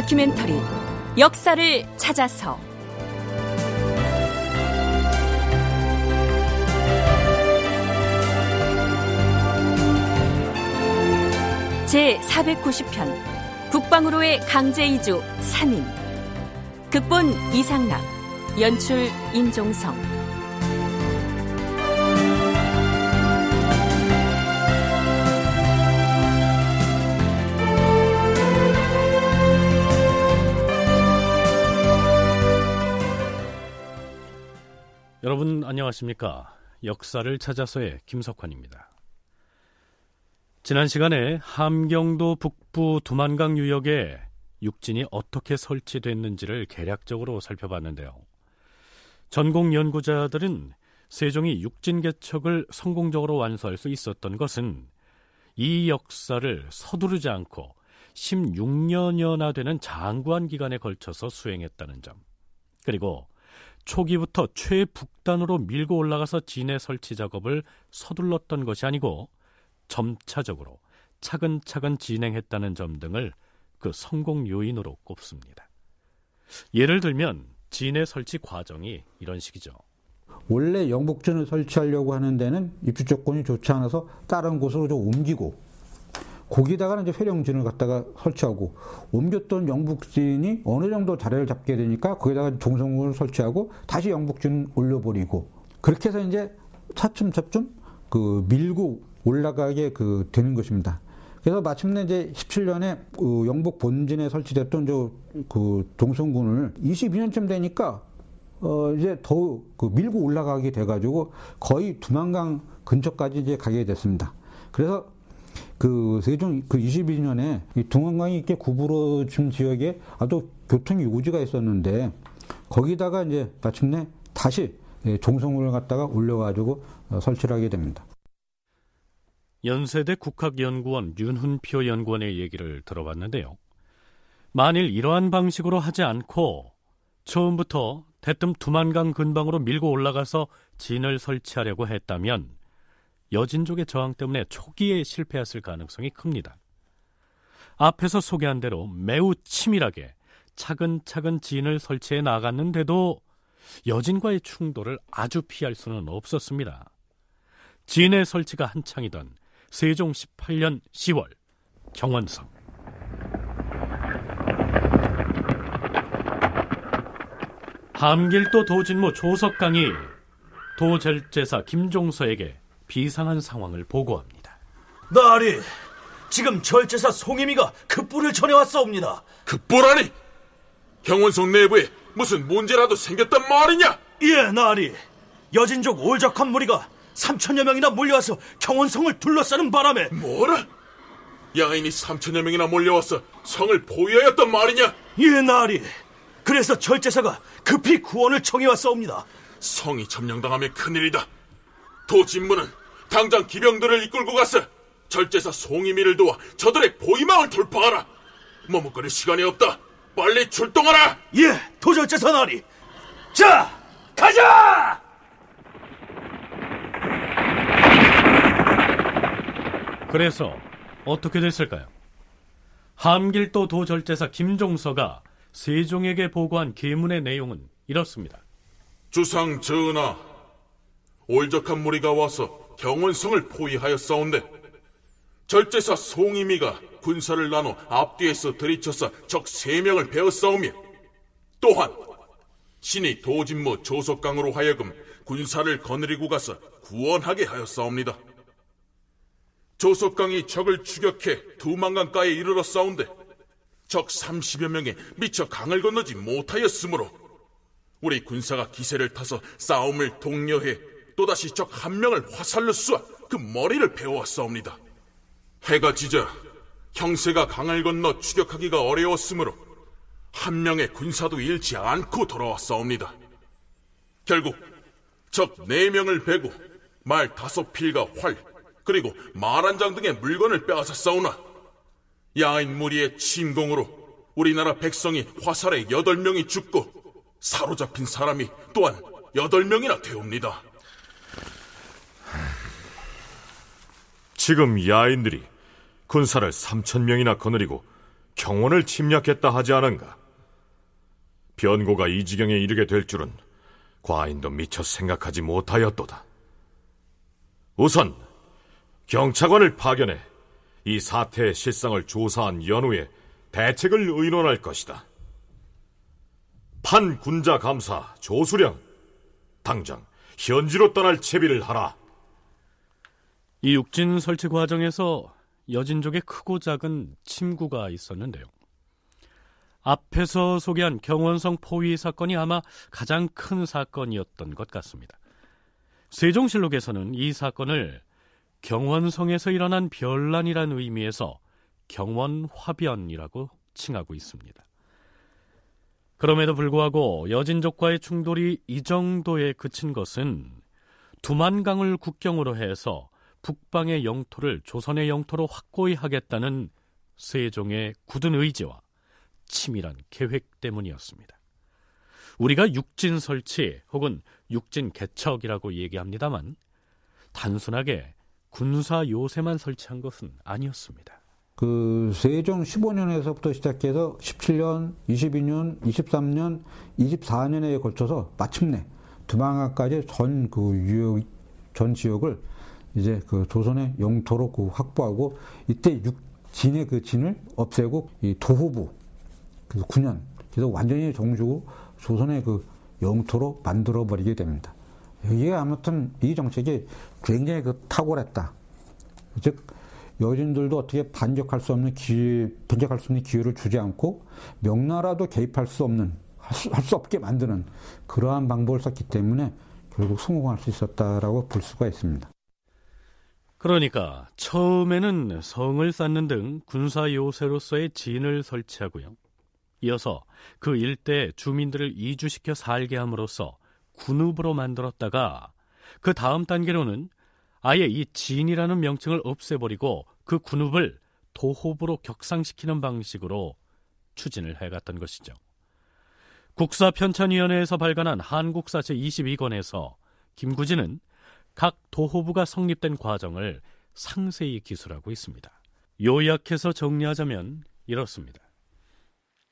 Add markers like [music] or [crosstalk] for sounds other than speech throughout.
다큐멘터리 역사를 찾아서. 제 490편 북방으로의 강제 이주 3인. 극본 이상락 연출 임종성 안녕하십니까? 역사를 찾아서의 김석환입니다. 지난 시간에 함경도 북부 두만강 유역에 육진이 어떻게 설치됐는지를 개략적으로 살펴봤는데요. 전공 연구자들은 세종이 육진 개척을 성공적으로 완수할 수 있었던 것은 이 역사를 서두르지 않고 16년여나 되는 장구한 기간에 걸쳐서 수행했다는 점, 그리고 초기부터 최북단으로 밀고 올라가서 진해 설치 작업을 서둘렀던 것이 아니고 점차적으로 차근차근 진행했다는 점 등을 그 성공 요인으로 꼽습니다. 예를 들면 진해 설치 과정이 이런 식이죠. 원래 영북전을 설치하려고 하는 데는 입주 조건이 좋지 않아서 다른 곳으로 좀 옮기고 거기다가는 이제 회령진을 갖다가 설치하고 옮겼던 영북진이 어느 정도 자리를 잡게 되니까 거기다가 종성군을 설치하고 다시 영북진 올려버리고 그렇게 해서 이제 차츰차츰 그 밀고 올라가게 그 되는 것입니다. 그래서 마침내 이제 17년에 그 영북 본진에 설치됐던 저그 동성군을 22년쯤 되니까 어 이제 더 그 밀고 올라가게 돼가지고 거의 두만강 근처까지 이제 가게 됐습니다. 그래서 그 세종 그 22년에 이 동안강이 이렇게 구부러진 지역에 아주 교통이 우지가 있었는데 거기다가 이제 마침내 다시 예, 종성을 갖다가 올려가지고 어, 설치를 하게 됩니다. 연세대 국학연구원 윤훈표 연구원의 얘기를 들어봤는데요. 만일 이러한 방식으로 하지 않고 처음부터 대뜸 두만강 근방으로 밀고 올라가서 진을 설치하려고 했다면 여진족의 저항 때문에 초기에 실패했을 가능성이 큽니다. 앞에서 소개한 대로 매우 치밀하게 차근차근 진을 설치해 나갔는데도 여진과의 충돌을 아주 피할 수는 없었습니다. 진의 설치가 한창이던 세종 18년 10월 경원성 함길도 도진모 조석강이 도절제사 김종서에게 비상한 상황을 보고합니다. 나리, 지금 절제사 송혜미가 급부를 전해왔사옵니다. 급부라니? 경원성 내부에 무슨 문제라도 생겼단 말이냐? 예, 나리. 여진족 올적한 무리가 3천여 명이나 몰려와서 경원성을 둘러싸는 바람에 뭐라? 야인이 3천여 명이나 몰려와서 성을 포위하였단 말이냐? 예, 나리. 그래서 절제사가 급히 구원을 청해왔사옵니다. 성이 점령당하면 큰일이다. 도진무는 당장 기병들을 이끌고 가서 절제사 송이미를 도와 저들의 보이망을 돌파하라. 머뭇거릴 시간이 없다. 빨리 출동하라. 예, 도절제사 나리. 자, 가자! 그래서 어떻게 됐을까요? 함길도 도절제사 김종서가 세종에게 보고한 계문의 내용은 이렇습니다. 주상 전하, 올적한 무리가 와서 경원성을 포위하였사온데 절제사 송이미가 군사를 나눠 앞뒤에서 들이쳐서 적 세 명을 베어 싸우며 또한 신이 도진모 조석강으로 하여금 군사를 거느리고 가서 구원하게 하였사옵니다. 조석강이 적을 추격해 두만강가에 이르러 싸운데 적 30여 명이 미처 강을 건너지 못하였으므로 우리 군사가 기세를 타서 싸움을 독려해 또다시 적 한 명을 화살로 쏘아 그 머리를 베어왔사옵니다. 해가 지자 형세가 강을 건너 추격하기가 어려웠으므로 한 명의 군사도 잃지 않고 돌아왔사옵니다. 결국 적 네 명을 베고 말 다섯 필과 활 그리고 말 한 장 등의 물건을 빼앗아 싸우나 야인 무리의 침공으로 우리나라 백성이 화살에 여덟 명이 죽고 사로잡힌 사람이 또한 여덟 명이나 되옵니다. 지금 야인들이 군사를 3천 명이나 거느리고 경원을 침략했다 하지 않은가? 변고가 이 지경에 이르게 될 줄은 과인도 미처 생각하지 못하였도다. 우선 경찰관을 파견해 이 사태의 실상을 조사한 연후에 대책을 의논할 것이다. 판 군자 감사 조수령 당장 현지로 떠날 채비를 하라. 이 육진 설치 과정에서 여진족의 크고 작은 침구가 있었는데요. 앞에서 소개한 경원성 포위 사건이 아마 가장 큰 사건이었던 것 같습니다. 세종실록에서는 이 사건을 경원성에서 일어난 별난이라는 의미에서 경원화변이라고 칭하고 있습니다. 그럼에도 불구하고 여진족과의 충돌이 이 정도에 그친 것은 두만강을 국경으로 해서 북방의 영토를 조선의 영토로 확고히 하겠다는 세종의 굳은 의지와 치밀한 계획 때문이었습니다. 우리가 육진 설치 혹은 육진 개척이라고 얘기합니다만 단순하게 군사 요새만 설치한 것은 아니었습니다. 그 세종 15년에서부터 시작해서 17년, 22년, 23년, 24년에 걸쳐서 마침내 두만강까지 전 그 유역 전 지역을 이제 그 조선의 영토로 그 확보하고 이때 육 진의 그 진을 없애고 이 도후부 그래서 9년 그래서 완전히 종주고 조선의 그 영토로 만들어 버리게 됩니다. 이게 아무튼 이 정책이 굉장히 그 탁월했다. 즉 여진들도 어떻게 반격할 수 없는 기회, 반격할 수 없는 기회를 주지 않고 명나라도 개입할 수 없는 할 수 없게 만드는 그러한 방법을 썼기 때문에 결국 성공할 수 있었다라고 볼 수가 있습니다. 그러니까 처음에는 성을 쌓는 등 군사 요새로서의 진을 설치하고요. 이어서 그 일대 주민들을 이주시켜 살게 함으로써 군읍으로 만들었다가 그 다음 단계로는 아예 이 진이라는 명칭을 없애버리고 그 군읍을 도호부로 격상시키는 방식으로 추진을 해갔던 것이죠. 국사편찬위원회에서 발간한 한국사 제22권에서 김구진은 각 도호부가 성립된 과정을 상세히 기술하고 있습니다. 요약해서 정리하자면 이렇습니다.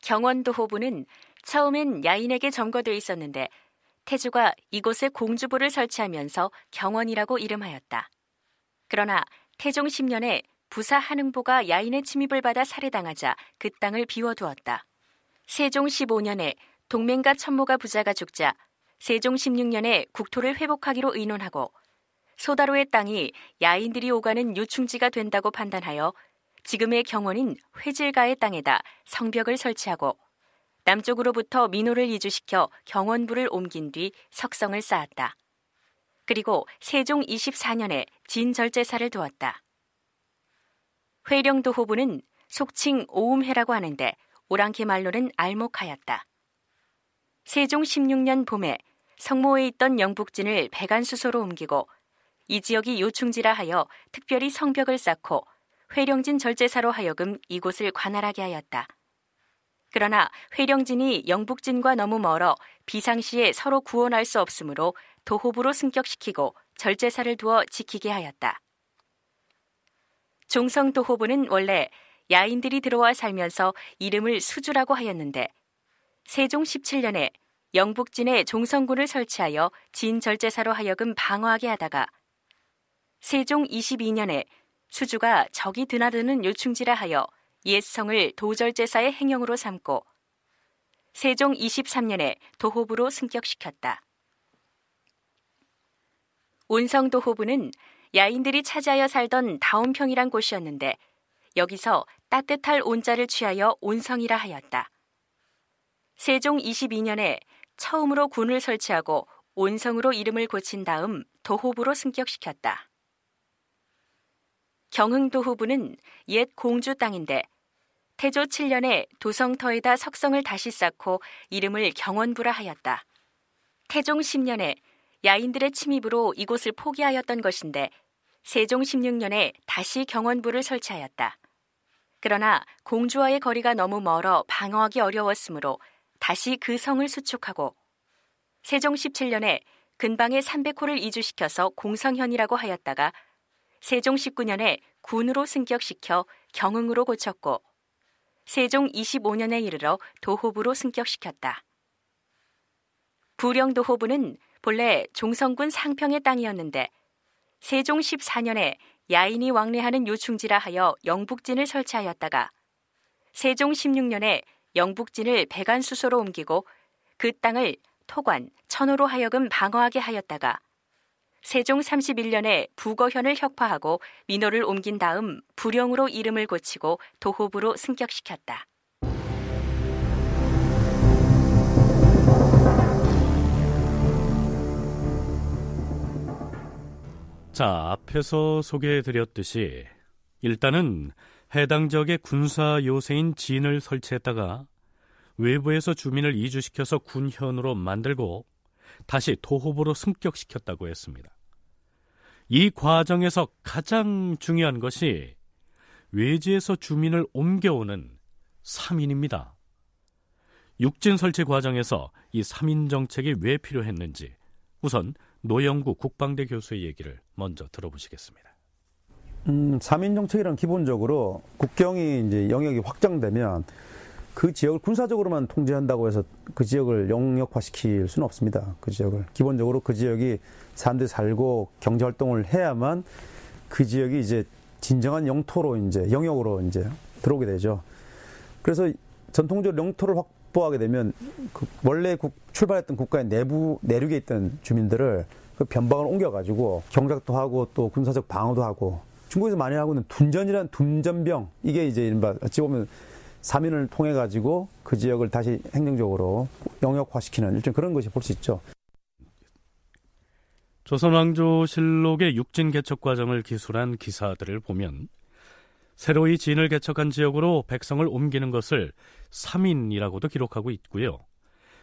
경원도 호부는 처음엔 야인에게 점거돼 있었는데 태주가 이곳에 공주부를 설치하면서 경원이라고 이름하였다. 그러나 태종 10년에 부사 한흥보가 야인의 침입을 받아 살해당하자 그 땅을 비워두었다. 세종 15년에 동맹과 천모가 부자가 죽자 세종 16년에 국토를 회복하기로 의논하고 소다로의 땅이 야인들이 오가는 유충지가 된다고 판단하여 지금의 경원인 회질가의 땅에다 성벽을 설치하고 남쪽으로부터 민호를 이주시켜 경원부를 옮긴 뒤 석성을 쌓았다. 그리고 세종 24년에 진절제사를 두었다. 회령도 호부는 속칭 오음해라고 하는데 오랑캐 말로는 알목하였다. 세종 16년 봄에 성모에 있던 영북진을 백안수소로 옮기고 이 지역이 요충지라 하여 특별히 성벽을 쌓고 회령진 절제사로 하여금 이곳을 관할하게 하였다. 그러나 회령진이 영북진과 너무 멀어 비상시에 서로 구원할 수 없으므로 도호부로 승격시키고 절제사를 두어 지키게 하였다. 종성 도호부는 원래 야인들이 들어와 살면서 이름을 수주라고 하였는데 세종 17년에 영북진에 종성군을 설치하여 진절제사로 하여금 방어하게 하다가 세종 22년에 수주가 적이 드나드는 요충지라 하여 옛 성을 도절제사의 행영으로 삼고 세종 23년에 도호부로 승격시켰다. 온성도호부는 야인들이 차지하여 살던 다운평이란 곳이었는데 여기서 따뜻할 온자를 취하여 온성이라 하였다. 세종 22년에 처음으로 군을 설치하고 온성으로 이름을 고친 다음 도호부로 승격시켰다. 경흥도 후부는 옛 공주 땅인데 태조 7년에 도성터에다 석성을 다시 쌓고 이름을 경원부라 하였다. 태종 10년에 야인들의 침입으로 이곳을 포기하였던 것인데 세종 16년에 다시 경원부를 설치하였다. 그러나 공주와의 거리가 너무 멀어 방어하기 어려웠으므로 다시 그 성을 수축하고 세종 17년에 근방에 300호를 이주시켜서 공성현이라고 하였다가 세종 19년에 군으로 승격시켜 경흥으로 고쳤고 세종 25년에 이르러 도호부로 승격시켰다. 부령 도호부는 본래 종성군 상평의 땅이었는데 세종 14년에 야인이 왕래하는 요충지라 하여 영북진을 설치하였다가 세종 16년에 영북진을 백안수소로 옮기고 그 땅을 토관, 천호로 하여금 방어하게 하였다가 세종 31년에 부거현을 혁파하고 민호를 옮긴 다음 부령으로 이름을 고치고 도호부로 승격시켰다. 자, 앞에서 소개해 드렸듯이 일단은 해당 지역의 군사 요새인 진을 설치했다가 외부에서 주민을 이주시켜서 군현으로 만들고 다시 도호부로 승격시켰다고 했습니다. 이 과정에서 가장 중요한 것이 외지에서 주민을 옮겨오는 3인입니다. 육진 설치 과정에서 이 3인 정책이 왜 필요했는지 우선 노영구 국방대 교수의 얘기를 먼저 들어보시겠습니다. 음, 3인 정책이란 기본적으로 국경이 이제 영역이 확장되면 그 지역을 군사적으로만 통제한다고 해서 그 지역을 영역화시킬 수는 없습니다. 그 지역을 기본적으로 그 지역이 사람들이 살고 경제 활동을 해야만 그 지역이 이제 진정한 영토로 이제 영역으로 이제 들어오게 되죠. 그래서 전통적으로 영토를 확보하게 되면 그 원래 국, 출발했던 국가의 내부 내륙에 있던 주민들을 그 변방을 옮겨가지고 경작도 하고 또 군사적 방어도 하고 중국에서 많이 하고 있는 둔전이란 둔전병 이게 이제 이른바 어찌 보면 3인을 통해 가지고 그 지역을 다시 행정적으로 영역화시키는 일종 그런 것이 볼 수 있죠. 조선왕조실록의 육진 개척 과정을 기술한 기사들을 보면 새로이 진을 개척한 지역으로 백성을 옮기는 것을 3인이라고도 기록하고 있고요.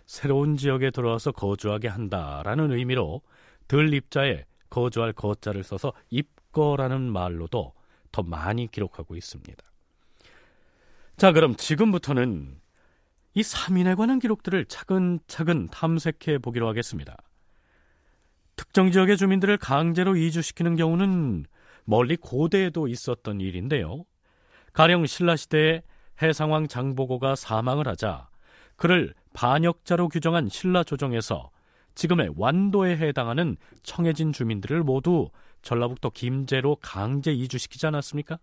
새로운 지역에 들어와서 거주하게 한다라는 의미로 들 입자에 거주할 거자를 써서 입거라는 말로도 더 많이 기록하고 있습니다. 자, 그럼 지금부터는 이 3인에 관한 기록들을 차근차근 탐색해 보기로 하겠습니다. 특정 지역의 주민들을 강제로 이주시키는 경우는 멀리 고대에도 있었던 일인데요. 가령 신라시대에 해상왕 장보고가 사망을 하자 그를 반역자로 규정한 신라조정에서 지금의 완도에 해당하는 청해진 주민들을 모두 전라북도 김제로 강제 이주시키지 않았습니까?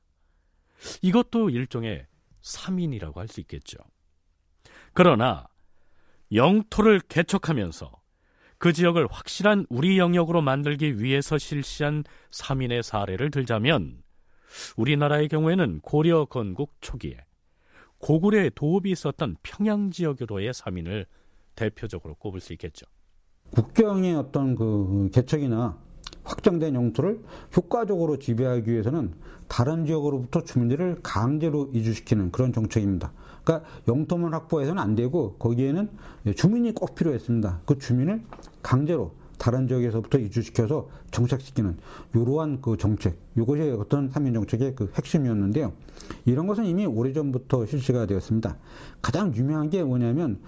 이것도 일종의 3인이라고 할 수 있겠죠. 그러나 영토를 개척하면서 그 지역을 확실한 우리 영역으로 만들기 위해서 실시한 3인의 사례를 들자면 우리나라의 경우에는 고려 건국 초기에 고구려의 도읍이 있었던 평양 지역으로의 3인을 대표적으로 꼽을 수 있겠죠. 국경의 어떤 그 개척이나 확장된 영토를 효과적으로 지배하기 위해서는 다른 지역으로부터 주민들을 강제로 이주시키는 그런 정책입니다. 그러니까 영토만 확보해서는 안 되고 거기에는 주민이 꼭 필요했습니다. 그 주민을 강제로 다른 지역에서부터 이주시켜서 정착시키는 이러한 그 정책, 이것이 어떤 삼인 정책의 그 핵심이었는데요. 이런 것은 이미 오래전부터 실시가 되었습니다. 가장 유명한 게 뭐냐면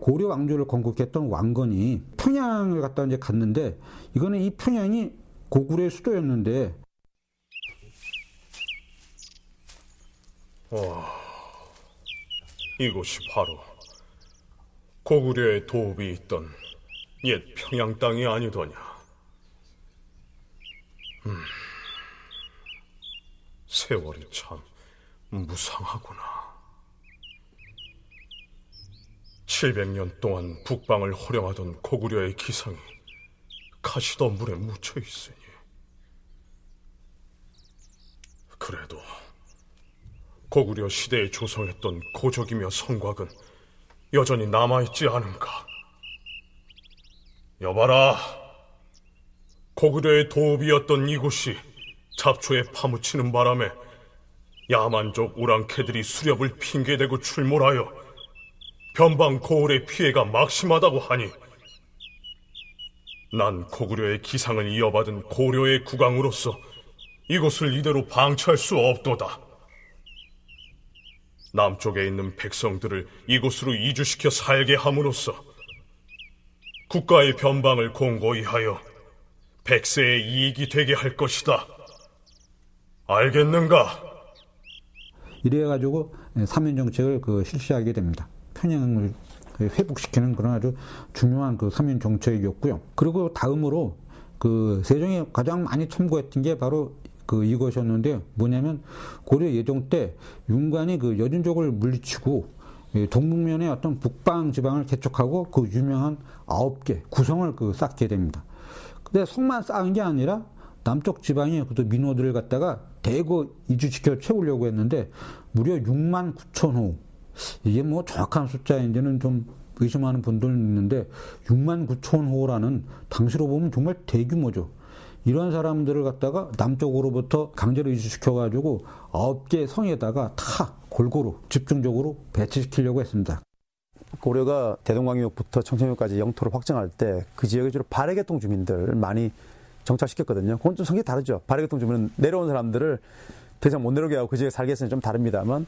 고려 왕조를 건국했던 왕건이 평양을 갔다 이제 갔는데 이거는 이 평양이 고구려의 수도였는데 와, 이곳이 바로 고구려의 도읍이 있던 옛 평양 땅이 아니더냐. 음, 세월이 참 무상하구나. 700년 동안 북방을 호령하던 고구려의 기상이 가시덤불에 묻혀 있으니. 그래도 고구려 시대에 조성했던 고적이며 성곽은 여전히 남아있지 않은가? 여봐라. 고구려의 도읍이었던 이곳이 잡초에 파묻히는 바람에 야만족 우랑캐들이 수렵을 핑계대고 출몰하여 변방 고을의 피해가 막심하다고 하니 난 고구려의 기상을 이어받은 고려의 국왕으로서 이곳을 이대로 방치할 수 없도다. 남쪽에 있는 백성들을 이곳으로 이주시켜 살게 함으로써 국가의 변방을 공고히 하여 백세의 이익이 되게 할 것이다. 알겠는가? 이래가지고 3인 정책을 그 실시하게 됩니다. 편향을 회복시키는 그런 아주 중요한 그 3인 정책이었고요. 그리고 다음으로 그 세종이 가장 많이 참고했던 게 바로 그 이것이었는데 뭐냐면 고려 예종 때 윤관이 그 여진족을 물리치고 동북면의 어떤 북방 지방을 개척하고 그 유명한 아홉 개 구성을 그 쌓게 됩니다. 근데 성만 쌓은 게 아니라 남쪽 지방에 그 민호들을 갖다가 대거 이주시켜 채우려고 했는데 무려 6만 9천 호. 이게 뭐 정확한 숫자인지는 좀 의심하는 분들은 있는데 6만 9천 호라는 당시로 보면 정말 대규모죠. 이런 사람들을 갖다가 남쪽으로부터 강제로 이주시켜가지고 아홉 개 성에다가 다 골고루 집중적으로 배치시키려고 했습니다. 고려가 대동강역부터 청천역까지 영토를 확장할 때 그 지역에 주로 발해계통 주민들 많이 정착시켰거든요. 그건 좀 성격이 다르죠. 발해계통 주민은 내려온 사람들을 더 이상 못 내려오게 하고 그 지역에 살게 했으면 좀 다릅니다만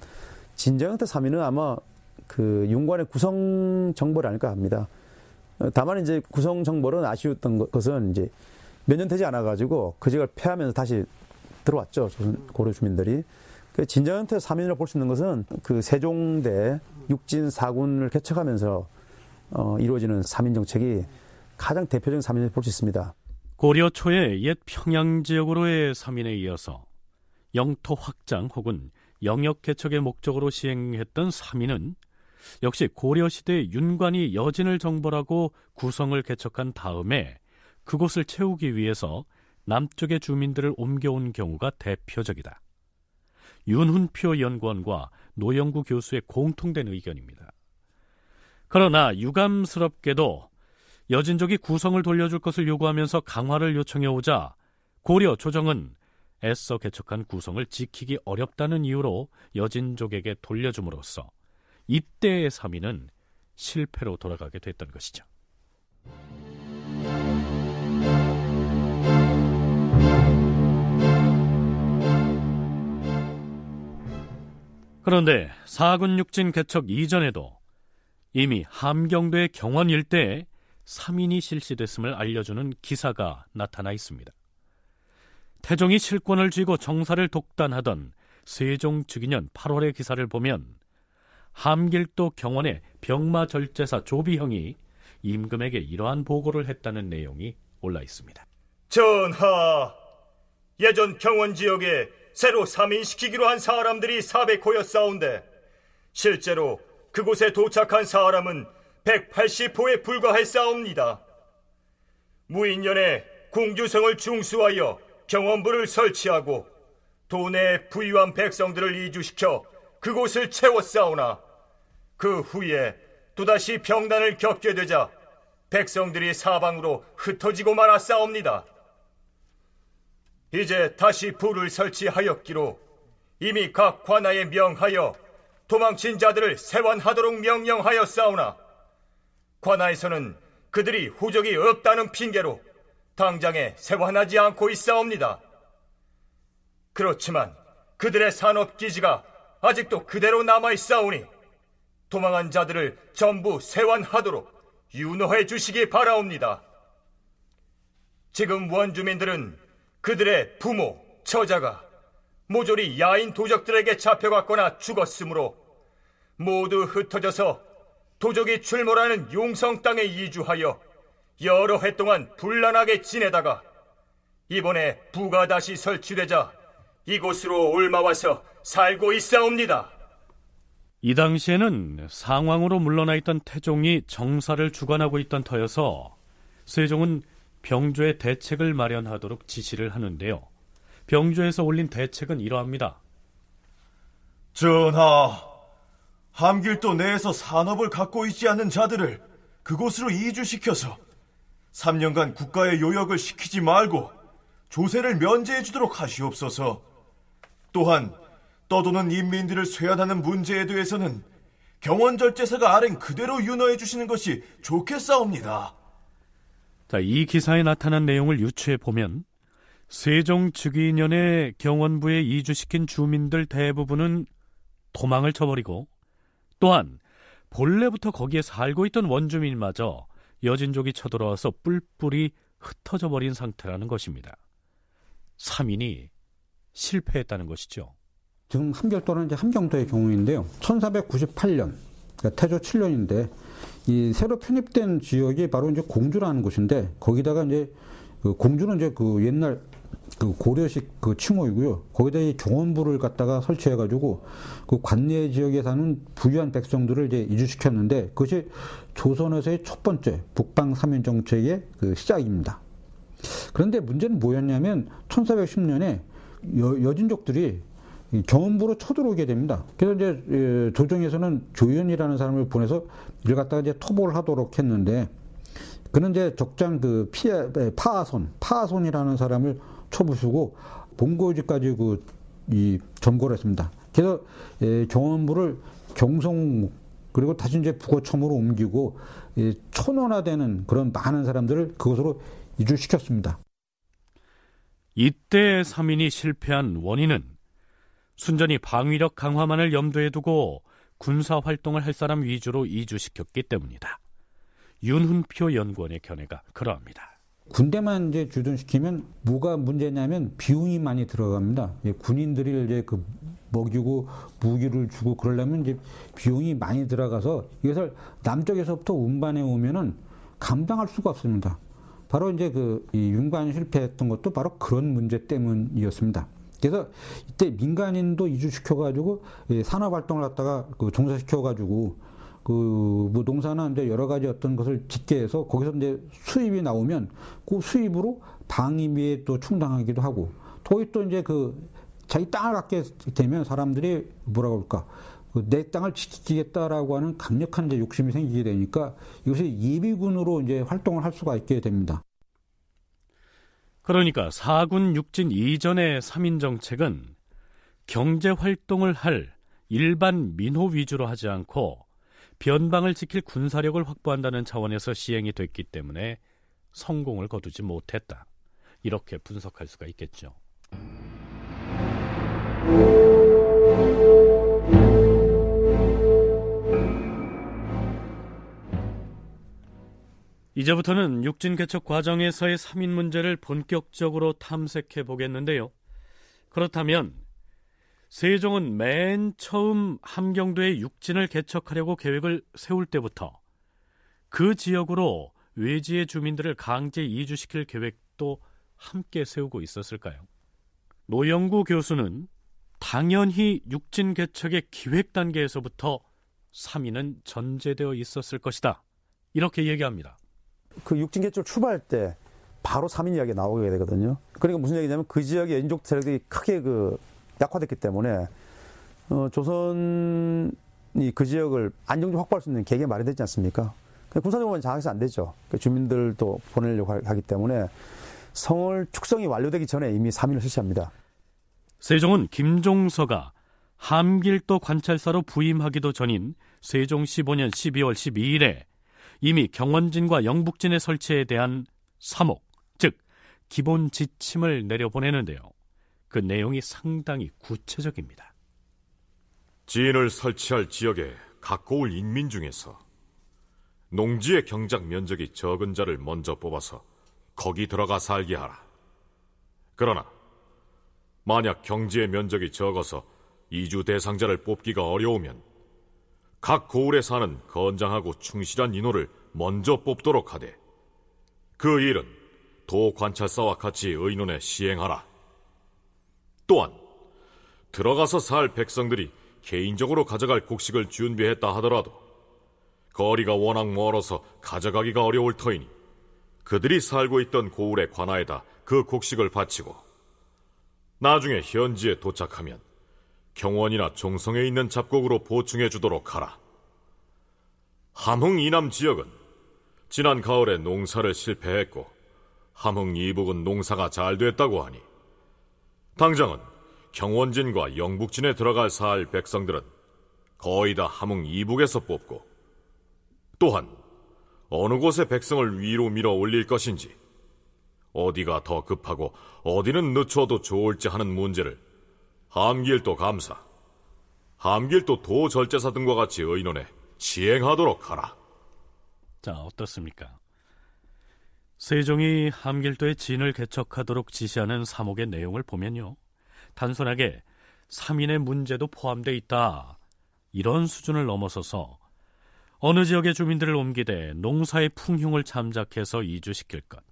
진정형태 3위는 아마 그 윤관의 구성 정벌이 아닐까 합니다. 다만 이제 구성 정벌은 아쉬웠던 것은 이제 몇 년 되지 않아 가지고 그 지역을 폐하면서 다시 들어왔죠. 고려 주민들이. 그 진정형태 3인이라고 볼 수 있는 것은 그 세종대 육진 사군을 개척하면서 어, 이루어지는 3인 정책이 가장 대표적인 3인을 볼 수 있습니다. 고려 초의 옛 평양 지역으로의 3인에 이어서 영토 확장 혹은 영역 개척의 목적으로 시행했던 3인은 역시 고려 시대 윤관이 여진을 정벌하고 구성을 개척한 다음에 그곳을 채우기 위해서 남쪽의 주민들을 옮겨온 경우가 대표적이다. 윤훈표 연구원과 노영구 교수의 공통된 의견입니다. 그러나 유감스럽게도 여진족이 구성을 돌려줄 것을 요구하면서 강화를 요청해 오자 고려 조정은 애써 개척한 구성을 지키기 어렵다는 이유로 여진족에게 돌려줌으로써 이때의 3위는 실패로 돌아가게 됐던 것이죠. 그런데 사군 육진 개척 이전에도 이미 함경도의 경원 일대에 3인이 실시됐음을 알려주는 기사가 나타나 있습니다. 태종이 실권을 쥐고 정사를 독단하던 세종 즉위년 8월의 기사를 보면 함길도 경원의 병마 절제사 조비형이 임금에게 이러한 보고를 했다는 내용이 올라 있습니다. 전하, 예전 경원 지역에 새로 3인시키기로 한 사람들이 400호였사온데 실제로 그곳에 도착한 사람은 180호에 불과했사옵니다. 무인년에 공주성을 중수하여 경원부를 설치하고 도내 부유한 백성들을 이주시켜 그곳을 채웠사오나 그 후에 또다시 병단을 겪게 되자 백성들이 사방으로 흩어지고 말았사옵니다. 이제 다시 부를 설치하였기로 이미 각 관아에 명하여 도망친 자들을 세환하도록 명령하였사오나 관아에서는 그들이 후적이 없다는 핑계로 당장에 세환하지 않고 있사옵니다. 그렇지만 그들의 산업 기지가 아직도 그대로 남아 있사오니 도망한 자들을 전부 세환하도록 윤호해 주시기 바라옵니다. 지금 원주민들은 그들의 부모, 처자가 모조리 야인 도적들에게 잡혀갔거나 죽었으므로 모두 흩어져서 도적이 출몰하는 용성 땅에 이주하여 여러 해 동안 불란하게 지내다가 이번에 부가 다시 설치되자 이곳으로 올마와서 살고 있사옵니다. 이 당시에는 상황으로 물러나 있던 태종이 정사를 주관하고 있던 터여서 세종은 병조의 대책을 마련하도록 지시를 하는데요. 병조에서 올린 대책은 이러합니다. 전하, 함길도 내에서 산업을 갖고 있지 않는 자들을 그곳으로 이주시켜서 3년간 국가의 요역을 시키지 말고 조세를 면제해 주도록 하시옵소서. 또한 떠도는 인민들을 쇠환하는 문제에 대해서는 경원절제사가 아랭 그대로 윤허해 주시는 것이 좋겠사옵니다. 자, 이 기사에 나타난 내용을 유추해 보면 세종 즉위년에 경원부에 이주시킨 주민들 대부분은 도망을 쳐버리고 또한 본래부터 거기에 살고 있던 원주민마저 여진족이 쳐들어와서 뿔뿔이 흩어져 버린 상태라는 것입니다. 3인이 실패했다는 것이죠. 지금 함결도는 이제 함경도의 경우인데요. 1498년, 그러니까 태조 7년인데 이 새로 편입된 지역이 바로 이제 공주라는 곳인데 거기다가 이제 그 공주는 이제 그 옛날 그 고려식 그 칭호이고요. 거기다 이 경원부를 갖다가 설치해가지고 그 관내 지역에 사는 부유한 백성들을 이제 이주시켰는데 그것이 조선에서의 첫 번째 북방 삼인 정책의 그 시작입니다. 그런데 문제는 뭐였냐면 1410년에 여, 진족들이 경원부로 쳐들어오게 됩니다. 그래서 이제 예, 조정에서는 조연이라는 사람을 보내서 이를 갖다가 이제 토벌을 하도록 했는데 그는 이제 적장 그 피아, 파하손, 파하손이라는 사람을 초부수고 본고지까지 그 이 점거를 했습니다. 그래서 예, 경원부를 경성 그리고 다시 이제 북어첨으로 옮기고 예, 천원화되는 그런 많은 사람들을 그곳으로 이주시켰습니다. 이때 3인이 실패한 원인은 순전히 방위력 강화만을 염두에 두고 군사 활동을 할 사람 위주로 이주시켰기 때문이다. 윤훈표 연구원의 견해가 그러합니다. 군대만 이제 주둔시키면 뭐가 문제냐면 비용이 많이 들어갑니다. 예, 군인들이 이제 그 먹이고 무기를 주고 그러려면 이제 비용이 많이 들어가서 이것을 남쪽에서부터 운반해 오면은 감당할 수가 없습니다. 바로 이제 그 윤관 실패했던 것도 바로 그런 문제 때문이었습니다. 그래서 이때 민간인도 이주시켜가지고 산업 활동을 갖다가 그 종사시켜가지고 그뭐 농사나 이제 여러 가지 어떤 것을 짓게 해서 거기서 이제 수입이 나오면 그 수입으로 방위비에 또 충당하기도 하고 거기 또 이제 그 자기 땅을 갖게 되면 사람들이 뭐라고 할까 그내 땅을 지키겠다라고 하는 강력한 이제 욕심이 생기게 되니까 이것이 예비군으로 이제 활동을 할 수가 있게 됩니다. 그러니까 사군 육진 이전의 3인 정책은 경제 활동을 할 일반 민호 위주로 하지 않고 변방을 지킬 군사력을 확보한다는 차원에서 시행이 됐기 때문에 성공을 거두지 못했다. 이렇게 분석할 수가 있겠죠. 이제부터는 육진 개척 과정에서의 3인 문제를 본격적으로 탐색해 보겠는데요. 그렇다면 세종은 맨 처음 함경도에 육진을 개척하려고 계획을 세울 때부터 그 지역으로 외지의 주민들을 강제 이주시킬 계획도 함께 세우고 있었을까요? 노영구 교수는 당연히 육진 개척의 기획 단계에서부터 3인은 전제되어 있었을 것이다. 이렇게 얘기합니다. 그 육진 개척 출발할 때 바로 3인 이야기가 나오게 되거든요. 그러니까 무슨 얘기냐면 그 지역의 인족 세력이 크게 그 약화됐기 때문에 어, 조선이 그 지역을 안정적으로 확보할 수 있는 계기가 마련되지 않습니까? 군사적으로는 장악해서 안 되죠. 그 주민들도 보내려고 하기 때문에 성을 축성이 완료되기 전에 이미 3인을 실시합니다. 세종은 김종서가 함길도 관찰사로 부임하기도 전인 세종 15년 12월 12일에 이미 경원진과 영북진의 설치에 대한 사목, 즉 기본 지침을 내려보내는데요. 그 내용이 상당히 구체적입니다. 지인을 설치할 지역에 가까울 인민 중에서 농지의 경작 면적이 적은 자를 먼저 뽑아서 거기 들어가 살게 하라. 그러나 만약 경지의 면적이 적어서 이주 대상자를 뽑기가 어려우면 각 고을에 사는 건장하고 충실한 인호를 먼저 뽑도록 하되 그 일은 도 관찰사와 같이 의논에 시행하라. 또한 들어가서 살 백성들이 개인적으로 가져갈 곡식을 준비했다 하더라도 거리가 워낙 멀어서 가져가기가 어려울 터이니 그들이 살고 있던 고을의 관아에다 그 곡식을 바치고 나중에 현지에 도착하면 경원이나 종성에 있는 잡곡으로 보충해 주도록 하라. 함흥 이남 지역은 지난 가을에 농사를 실패했고 함흥 이북은 농사가 잘 됐다고 하니 당장은 경원진과 영북진에 들어갈 살 백성들은 거의 다 함흥 이북에서 뽑고 또한 어느 곳에 백성을 위로 밀어 올릴 것인지 어디가 더 급하고 어디는 늦춰도 좋을지 하는 문제를 함길도 감사, 함길도 도절제사 등과 같이 의논해 시행하도록 하라. 자, 어떻습니까? 세종이 함길도의 진을 개척하도록 지시하는 사목의 내용을 보면요. 단순하게 삼인의 문제도 포함돼 있다. 이런 수준을 넘어서서 어느 지역의 주민들을 옮기되 농사의 풍흉을 참작해서 이주시킬 것.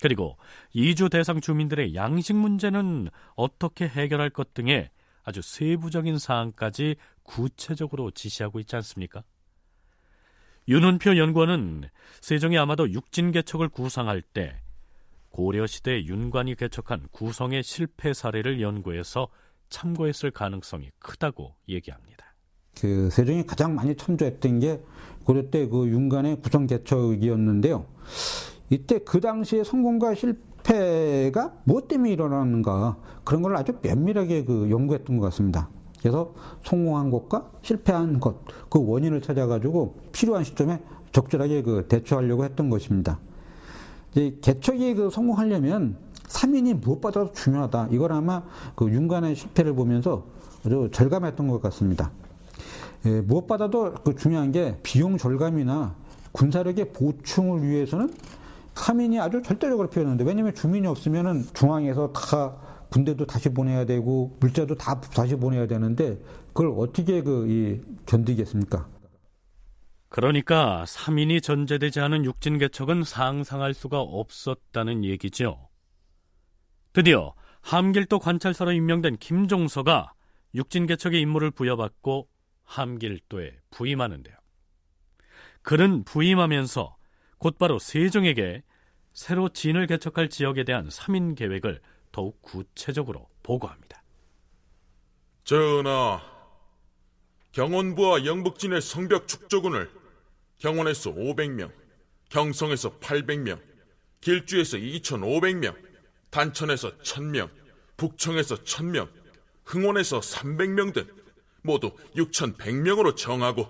그리고 이주 대상 주민들의 양식 문제는 어떻게 해결할 것 등의 아주 세부적인 사항까지 구체적으로 지시하고 있지 않습니까? 윤은표 연구원은 세종이 아마도 육진 개척을 구상할 때 고려시대 윤관이 개척한 구성의 실패 사례를 연구해서 참고했을 가능성이 크다고 얘기합니다. 그 세종이 가장 많이 참조했던 게 고려 때 그 윤관의 구성 개척이었는데요. 이때 그 당시의 성공과 실패가 무엇 때문에 일어나는가 그런 걸 아주 면밀하게 그 연구했던 것 같습니다. 그래서 성공한 것과 실패한 것, 그 원인을 찾아가지고 필요한 시점에 적절하게 그 대처하려고 했던 것입니다. 이제 개척이 그 성공하려면 3인이 무엇보다도 중요하다. 이걸 아마 그 윤관의 실패를 보면서 아주 절감했던 것 같습니다. 예, 무엇보다도 그 중요한 게 비용 절감이나 군사력의 보충을 위해서는 3인이 아주 절대적으로 필요했는데 왜냐하면 주민이 없으면은 중앙에서 다 군대도 다시 보내야 되고 물자도 다 다시 보내야 되는데 그걸 어떻게 그 견디겠습니까? 그러니까 3인이 전제되지 않은 육진 개척은 상상할 수가 없었다는 얘기죠. 드디어 함길도 관찰사로 임명된 김종서가 육진 개척의 임무를 부여받고 함길도에 부임하는데요. 그는 부임하면서 곧바로 세종에게 새로 진을 개척할 지역에 대한 3인 계획을 더욱 구체적으로 보고합니다. 전하, 경원부와 영북진의 성벽 축조군을 경원에서 500명, 경성에서 800명, 길주에서 2,500명, 단천에서 1,000명, 북청에서 1,000명, 흥원에서 300명 등 모두 6,100명으로 정하고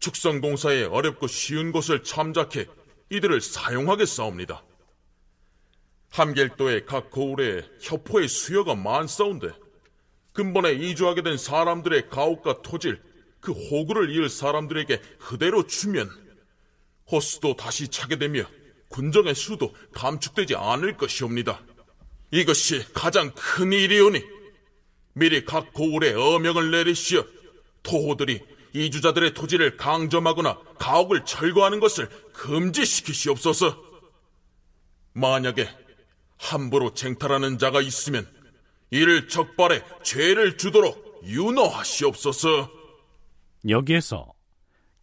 축성공사에 어렵고 쉬운 곳을 참작해 이들을 사용하겠사옵니다. 함길도의 각 고을에 협포의 수요가 많사온데 근본에 이주하게 된 사람들의 가옥과 토질, 그 호구를 이을 사람들에게 그대로 주면 호수도 다시 차게 되며 군정의 수도 감축되지 않을 것이옵니다. 이것이 가장 큰 일이오니 미리 각 고을에 어명을 내리시어 토호들이 이주자들의 토지를 강점하거나 가옥을 철거하는 것을 금지시키시옵소서. 만약에 함부로 쟁탈하는 자가 있으면 이를 적발해 죄를 주도록 윤호하시옵소서. 여기에서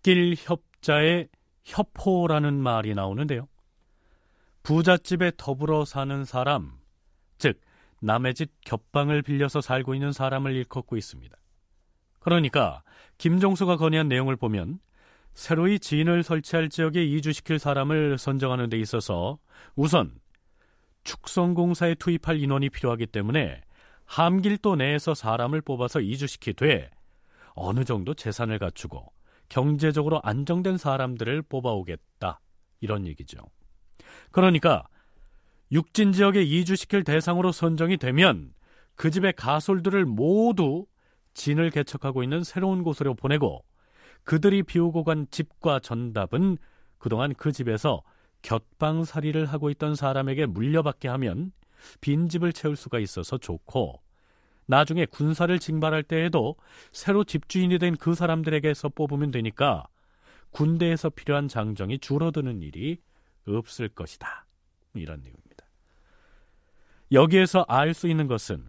길 협자의 협호라는 말이 나오는데요. 부잣집에 더불어 사는 사람, 즉 남의 집 겹방을 빌려서 살고 있는 사람을 일컫고 있습니다. 그러니까 김종수가 건의한 내용을 보면 새로이 지인을 설치할 지역에 이주시킬 사람을 선정하는 데 있어서 우선 축성공사에 투입할 인원이 필요하기 때문에 함길도 내에서 사람을 뽑아서 이주시키되 어느 정도 재산을 갖추고 경제적으로 안정된 사람들을 뽑아오겠다. 이런 얘기죠. 그러니까 육진 지역에 이주시킬 대상으로 선정이 되면 그 집의 가솔들을 모두 진을 개척하고 있는 새로운 곳으로 보내고 그들이 비우고 간 집과 전답은 그동안 그 집에서 곁방살이를 하고 있던 사람에게 물려받게 하면 빈집을 채울 수가 있어서 좋고 나중에 군사를 징발할 때에도 새로 집주인이 된 그 사람들에게서 뽑으면 되니까 군대에서 필요한 장정이 줄어드는 일이 없을 것이다. 이런 내용입니다. 여기에서 알 수 있는 것은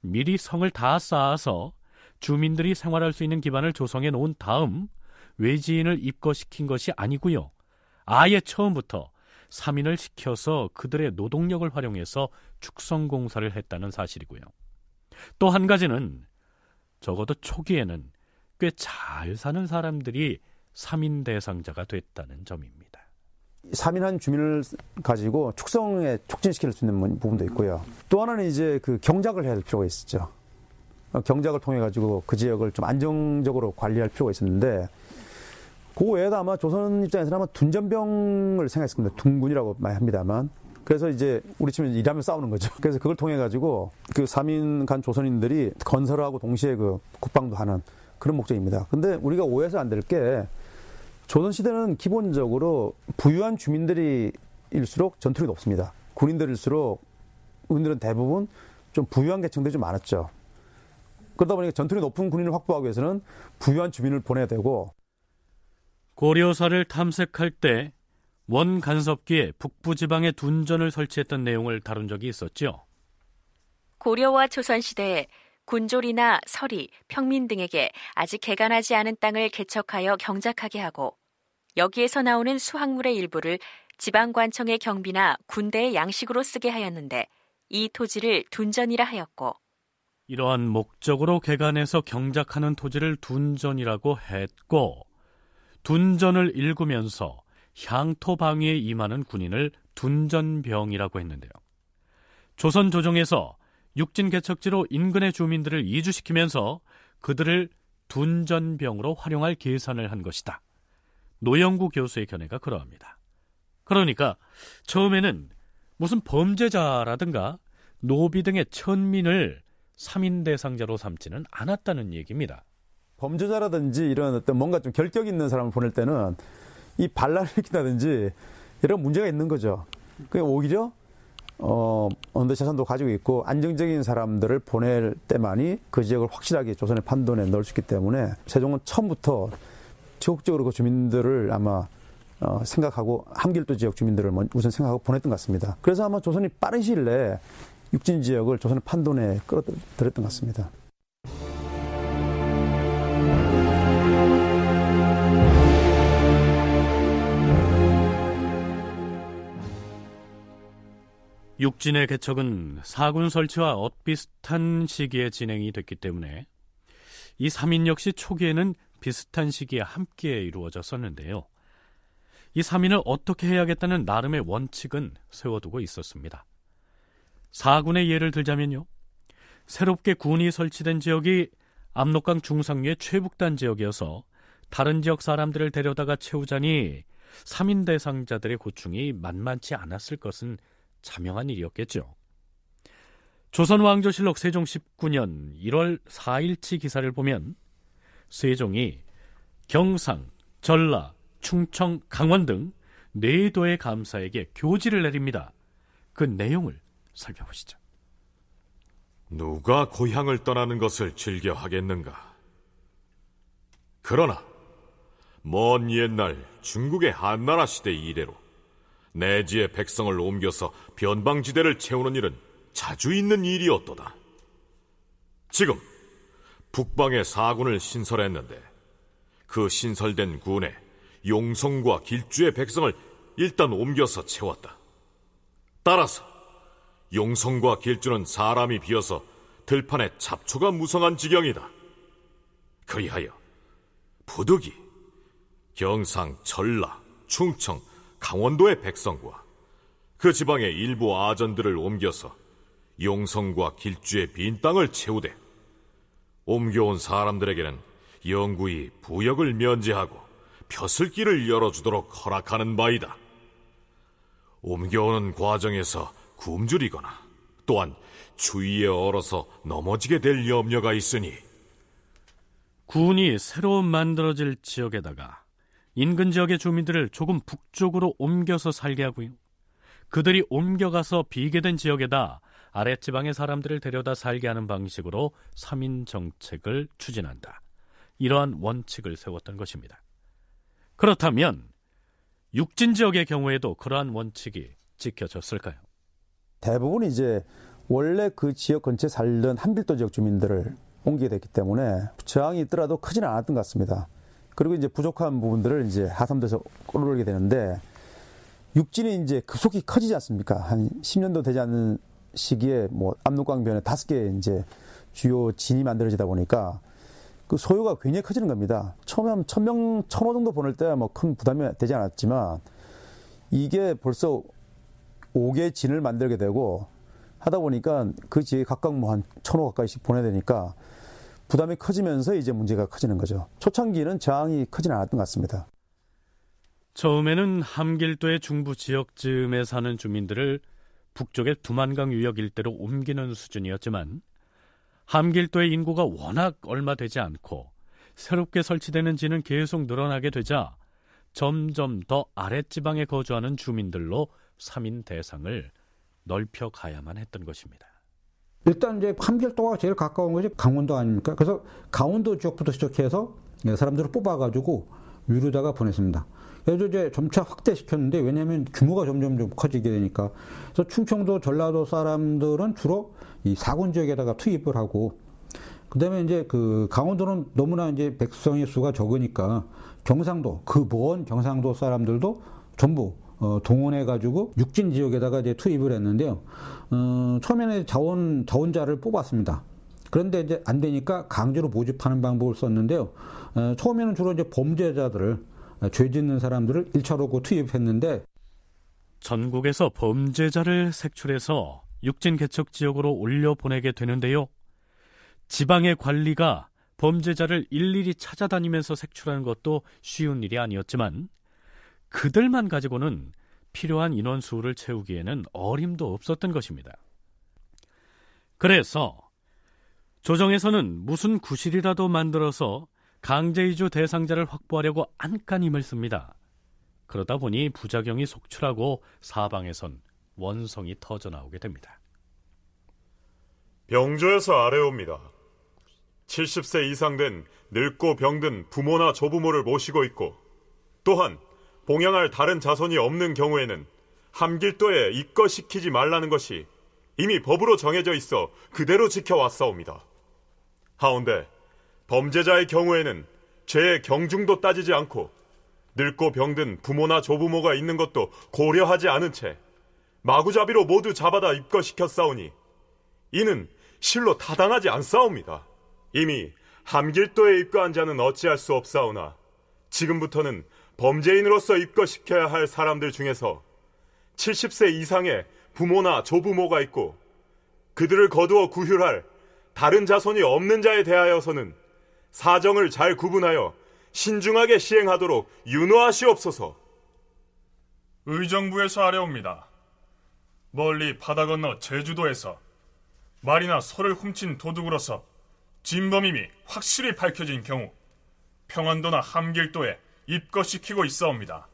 미리 성을 다 쌓아서 주민들이 생활할 수 있는 기반을 조성해 놓은 다음 외지인을 입거시킨 것이 아니고요. 아예 처음부터 3인을 시켜서 그들의 노동력을 활용해서 축성 공사를 했다는 사실이고요. 또 한 가지는 적어도 초기에는 꽤 잘 사는 사람들이 3인 대상자가 됐다는 점입니다. 3인한 주민을 가지고 축성에 촉진시킬 수 있는 부분도 있고요. 또 하나는 이제 그 경작을 해야 될 필요가 있었죠. 어, 경작을 통해 가지고 그 지역을 좀 안정적으로 관리할 필요가 있었는데 그 외에도 아마 조선 입장에서는 아마 둔전병을 생각했을 겁니다. 둔군이라고 많이 합니다만. 그래서 이제 우리 치면 일하면 싸우는 거죠. [laughs] 그래서 그걸 통해 가지고 그 3인 간 조선인들이 건설하고 동시에 그 국방도 하는 그런 목적입니다. 근데 우리가 오해해서 안 될 게 조선 시대는 기본적으로 부유한 주민들이 일수록 전투력이 높습니다. 군인들일수록 군인들은 대부분 좀 부유한 계층들이 좀 많았죠. 그러다 보니까 전투력이 높은 군인을 확보하기 위해서는 부유한 주민을 보내야 되고 고려사를 탐색할 때 원 간섭기에 북부 지방에 둔전을 설치했던 내용을 다룬 적이 있었죠. 고려와 조선 시대에 군졸이나 서리, 평민 등에게 아직 개간하지 않은 땅을 개척하여 경작하게 하고 여기에서 나오는 수확물의 일부를 지방관청의 경비나 군대의 양식으로 쓰게 하였는데 이 토지를 둔전이라 하였고 이러한 목적으로 개간해서 경작하는 토지를 둔전이라고 했고 둔전을 읽으면서 향토 방위에 임하는 군인을 둔전병이라고 했는데요. 조선 조정에서 육진 개척지로 인근의 주민들을 이주시키면서 그들을 둔전병으로 활용할 계산을 한 것이다. 노영구 교수의 견해가 그러합니다. 그러니까 처음에는 무슨 범죄자라든가 노비 등의 천민을 3인 대상자로 삼지는 않았다는 얘기입니다. 범죄자라든지 이런 어떤 뭔가 좀 결격 있는 사람을 보낼 때는 이 반란을 [laughs] 일으킨다든지 이런 문제가 있는 거죠. 그 오히려 어, 언더 재산도 가지고 있고 안정적인 사람들을 보낼 때만이 그 지역을 확실하게 조선의 판돈에 넣을 수 있기 때문에 세종은 처음부터 지속적으로 그 주민들을 아마 어, 생각하고 함길도 지역 주민들을 우선 생각하고 보냈던 것 같습니다. 그래서 아마 조선이 빠른 시일 내에 육진 지역을 조선의 판돈에 끌어들였던 것 같습니다. 육진의 개척은 사군 설치와 엇비슷한 시기에 진행이 됐기 때문에 이 3인 역시 초기에는 비슷한 시기에 함께 이루어졌었는데요. 이 3인을 어떻게 해야겠다는 나름의 원칙은 세워두고 있었습니다. 사군의 예를 들자면요. 새롭게 군이 설치된 지역이 압록강 중상류의 최북단 지역이어서 다른 지역 사람들을 데려다가 채우자니 3인 대상자들의 고충이 만만치 않았을 것은 자명한 일이었겠죠. 조선왕조실록 세종 19년 1월 4일치 기사를 보면 세종이 경상, 전라, 충청, 강원 등 네도의 감사에게 교지를 내립니다. 그 내용을 살펴보시죠. 누가 고향을 떠나는 것을 즐겨 하겠는가? 그러나 먼 옛날 중국의 한나라 시대 이래로 내지의 백성을 옮겨서 변방지대를 채우는 일은 자주 있는 일이었도다. 지금 북방에 사군을 신설했는데 그 신설된 군에 용성과 길주의 백성을 일단 옮겨서 채웠다. 따라서 용성과 길주는 사람이 비어서 들판에 잡초가 무성한 지경이다. 그리하여 부득이 경상, 전라, 충청, 강원도의 백성과 그 지방의 일부 아전들을 옮겨서 용성과 길주의 빈 땅을 채우되 옮겨온 사람들에게는 영구히 부역을 면제하고 벼슬길을 열어주도록 허락하는 바이다. 옮겨오는 과정에서 굶주리거나 또한 주위에 얼어서 넘어지게 될 염려가 있으니 군이 새로 만들어질 지역에다가 인근 지역의 주민들을 조금 북쪽으로 옮겨서 살게 하고요. 그들이 옮겨가서 비계된 지역에다 아랫지방의 사람들을 데려다 살게 하는 방식으로 3인 정책을 추진한다. 이러한 원칙을 세웠던 것입니다. 그렇다면 육진 지역의 경우에도 그러한 원칙이 지켜졌을까요? 대부분 이제 원래 그 지역 근처에 살던 한빌도 지역 주민들을 옮기게 됐기 때문에 저항이 있더라도 크지는 않았던 것 같습니다. 그리고 이제 부족한 부분들을 이제 하삼도에서 끌어올게 되는데 육진이 이제 급속히 커지지 않습니까? 한 10년도 되지 않는 시기에 뭐 압록강변에 다섯 개 이제 주요 진이 만들어지다 보니까 그 소요가 굉장히 커지는 겁니다. 처음에 한 천명, 천호 정도 보낼 때 뭐 큰 부담이 되지 않았지만 이게 벌써 5개 진을 만들게 되고 하다 보니까 그 지에 각각 뭐 한 천호 가까이씩 보내야 되니까 부담이 커지면서 이제 문제가 커지는 거죠. 초창기는 저항이 크지는 않았던 것 같습니다. 처음에는 함길도의 중부 지역쯤에 사는 주민들을 북쪽의 두만강 유역 일대로 옮기는 수준이었지만 함길도의 인구가 워낙 얼마 되지 않고 새롭게 설치되는 지는 계속 늘어나게 되자 점점 더 아랫지방에 거주하는 주민들로 3인 대상을 넓혀 가야만 했던 것입니다. 일단 이제 함길도가 제일 가까운 것이 강원도 아닙니까? 그래서 강원도 지역부터 시작해서 사람들을 뽑아가지고 위로다가 보냈습니다. 그래서 이제 점차 확대시켰는데 왜냐하면 규모가 점점 좀 커지게 되니까 그래서 충청도 전라도 사람들은 주로 이 사군 지역에다가 투입을 하고 그다음에 이제 그 강원도는 너무나 이제 백성의 수가 적으니까 경상도 그 먼 경상도 사람들도 전부 어, 동원해가지고 육진 지역에다가 이제 투입을 했는데요. 어, 처음에는 자원 자원자를 뽑았습니다. 그런데 이제 안 되니까 강제로 모집하는 방법을 썼는데요. 어, 처음에는 주로 이제 범죄자들을 죄 짓는 사람들을 1차로 투입했는데 전국에서 범죄자를 색출해서 육진 개척 지역으로 올려 보내게 되는데요. 지방의 관리가 범죄자를 일일이 찾아다니면서 색출하는 것도 쉬운 일이 아니었지만 그들만 가지고는 필요한 인원수를 채우기에는 어림도 없었던 것입니다. 그래서 조정에서는 무슨 구실이라도 만들어서 강제이주 대상자를 확보하려고 안간힘을 씁니다. 그러다 보니 부작용이 속출하고 사방에선 원성이 터져 나오게 됩니다. 병조에서 아래옵니다. 70세 이상 된 늙고 병든 부모나 조부모를 모시고 있고 또한 봉양할 다른 자손이 없는 경우에는 함길도에 입거시키지 말라는 것이 이미 법으로 정해져 있어 그대로 지켜왔사옵니다. 하운데 범죄자의 경우에는 죄의 경중도 따지지 않고 늙고 병든 부모나 조부모가 있는 것도 고려하지 않은 채 마구잡이로 모두 잡아다 입거시켰사오니 이는 실로 타당하지 않사옵니다. 이미 함길도에 입거한 자는 어찌할 수 없사오나 지금부터는 범죄인으로서 입거시켜야 할 사람들 중에서 70세 이상의 부모나 조부모가 있고 그들을 거두어 구휼할 다른 자손이 없는 자에 대하여서는 사정을 잘 구분하여 신중하게 시행하도록 윤호하시옵소서. 의정부에서 아래옵니다. 멀리 바다 건너 제주도에서 말이나 소를 훔친 도둑으로서 진범임이 확실히 밝혀진 경우 평안도나 함길도에 입거시키고 있어옵니다.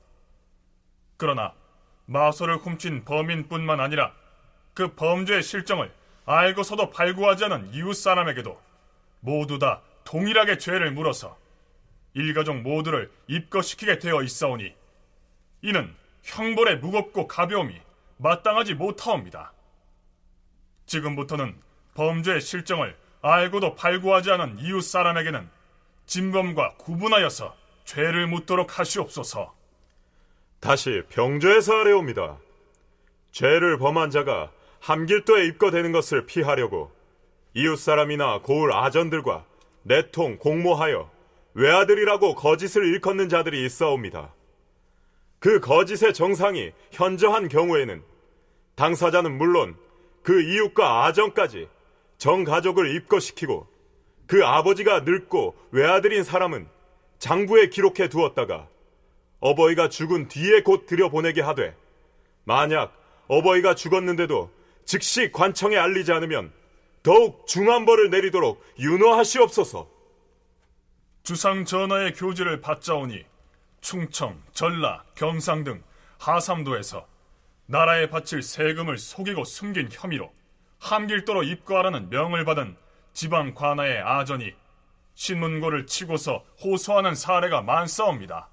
그러나 마소를 훔친 범인뿐만 아니라 그 범죄의 실정을 알고서도 발구하지 않은 이웃 사람에게도 모두 다 동일하게 죄를 물어서 일가족 모두를 입거시키게 되어 있사오니 이는 형벌의 무겁고 가벼움이 마땅하지 못하옵니다. 지금부터는 범죄의 실정을 알고도 발구하지 않은 이웃 사람에게는 진범과 구분하여서 죄를 묻도록 하시옵소서. 다시 병조에서 아래옵니다. 죄를 범한 자가 함길도에 입거되는 것을 피하려고 이웃 사람이나 고을 아전들과 내통 공모하여 외아들이라고 거짓을 일컫는 자들이 있어옵니다. 그 거짓의 정상이 현저한 경우에는 당사자는 물론 그 이웃과 아전까지 정 가족을 입거시키고 그 아버지가 늙고 외아들인 사람은 장부에 기록해 두었다가 어버이가 죽은 뒤에 곧 들여보내게 하되 만약 어버이가 죽었는데도 즉시 관청에 알리지 않으면 더욱 중한 벌을 내리도록 윤호하시옵소서. 주상 전하의 교지를 받자오니 충청, 전라, 경상 등 하삼도에서 나라에 바칠 세금을 속이고 숨긴 혐의로 함길도로 입거하라는 명을 받은 지방 관아의 아전이 신문고를 치고서 호소하는 사례가 많사옵니다.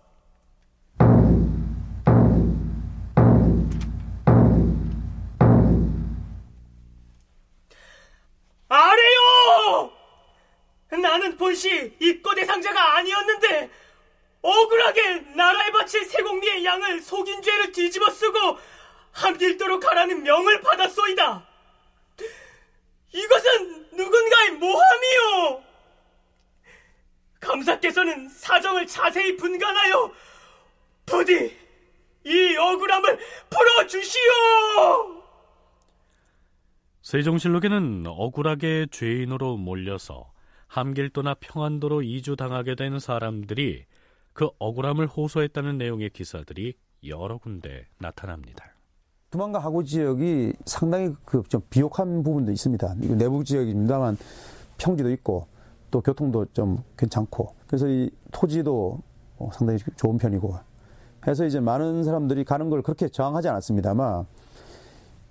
아래요! 나는 본시 입고 대상자가 아니었는데 억울하게 나라에 바칠 세공리의 양을 속인 죄를 뒤집어 쓰고 함길도로 가라는 명을 받았소이다. 이것은 누군가의 모함이요. 감사께서는 사정을 자세히 분간하여 부디 이 억울함을 풀어주시오. 세종실록에는 억울하게 죄인으로 몰려서 함길도나 평안도로 이주당하게 된 사람들이 그 억울함을 호소했다는 내용의 기사들이 여러 군데 나타납니다. 두만강 하구 지역이 상당히 그 좀 비옥한 부분도 있습니다. 내부 지역입니다만 평지도 있고 또 교통도 좀 괜찮고 그래서 이 토지도 어, 상당히 좋은 편이고 해서 이제 많은 사람들이 가는 걸 그렇게 저항하지 않았습니다만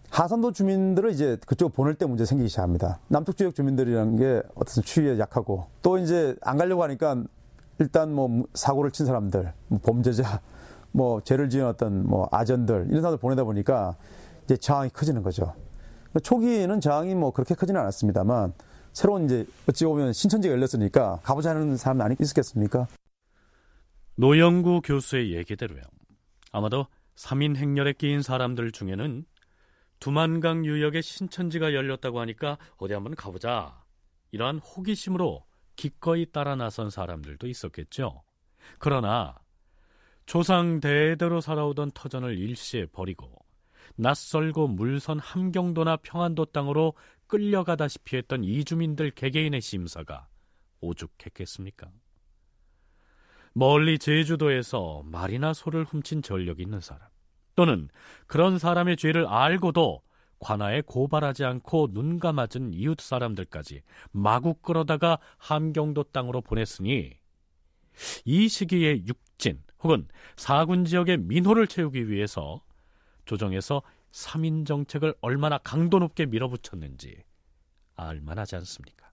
하산도 주민들을 이제 그쪽 보낼 때 문제 생기기 시작합니다. 남쪽 지역 주민들이라는 게 어떤 추위에 약하고 또 이제 안 가려고 하니까 일단 뭐 사고를 친 사람들, 뭐 범죄자, [laughs] 뭐 죄를 지은 어떤 뭐 아전들 이런 사람들 보내다 보니까 이제 저항이 커지는 거죠. 초기에는 저항이 뭐 그렇게 크지는 않았습니다만 새로운 이제 어찌 보면 신천지가 열렸으니까 가보자는 사람 아니 있었겠습니까? 노영구 교수의 얘기대로요. 아마도 3인 행렬에 끼인 사람들 중에는 두만강 유역에 신천지가 열렸다고 하니까 어디 한번 가보자. 이러한 호기심으로 기꺼이 따라 나선 사람들도 있었겠죠. 그러나 조상 대대로 살아오던 터전을 일시에 버리고 낯설고 물선 함경도나 평안도 땅으로 끌려가다시피 했던 이주민들 개개인의 심사가 오죽했겠습니까? 멀리 제주도에서 말이나 소를 훔친 전력이 있는 사람 또는 그런 사람의 죄를 알고도 관아에 고발하지 않고 눈 감아준 이웃 사람들까지 마구 끌어다가 함경도 땅으로 보냈으니 이 시기에 육진 혹은 사군 지역의 민호를 채우기 위해서 조정에서 3인 정책을 얼마나 강도 높게 밀어붙였는지 알만하지 않습니까?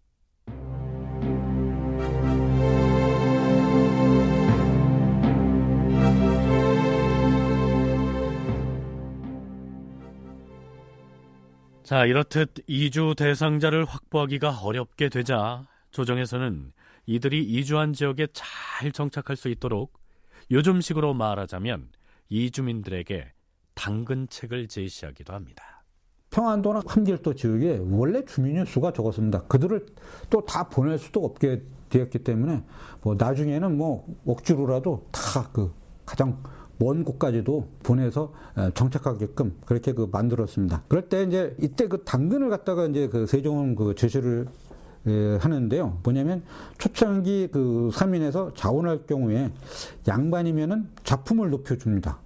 자, 이렇듯 이주 대상자를 확보하기가 어렵게 되자 조정에서는 이들이 이주한 지역에 잘 정착할 수 있도록 요즘식으로 말하자면 이주민들에게 당근책을 제시하기도 합니다. 평안도나 함길도 지역에 원래 주민의 수가 적었습니다. 그들을 또 다 보낼 수도 없게 되었기 때문에 뭐 나중에는 뭐 억지로라도 다 그 가장 먼 곳까지도 보내서 정착하게끔 그렇게 그 만들었습니다. 그럴 때 이제 이때 그 당근을 갖다가 이제 그 세종은 그 제시를 하는데요. 뭐냐면 초창기 그 삼인에서 자원할 경우에 양반이면은 작품을 높여줍니다.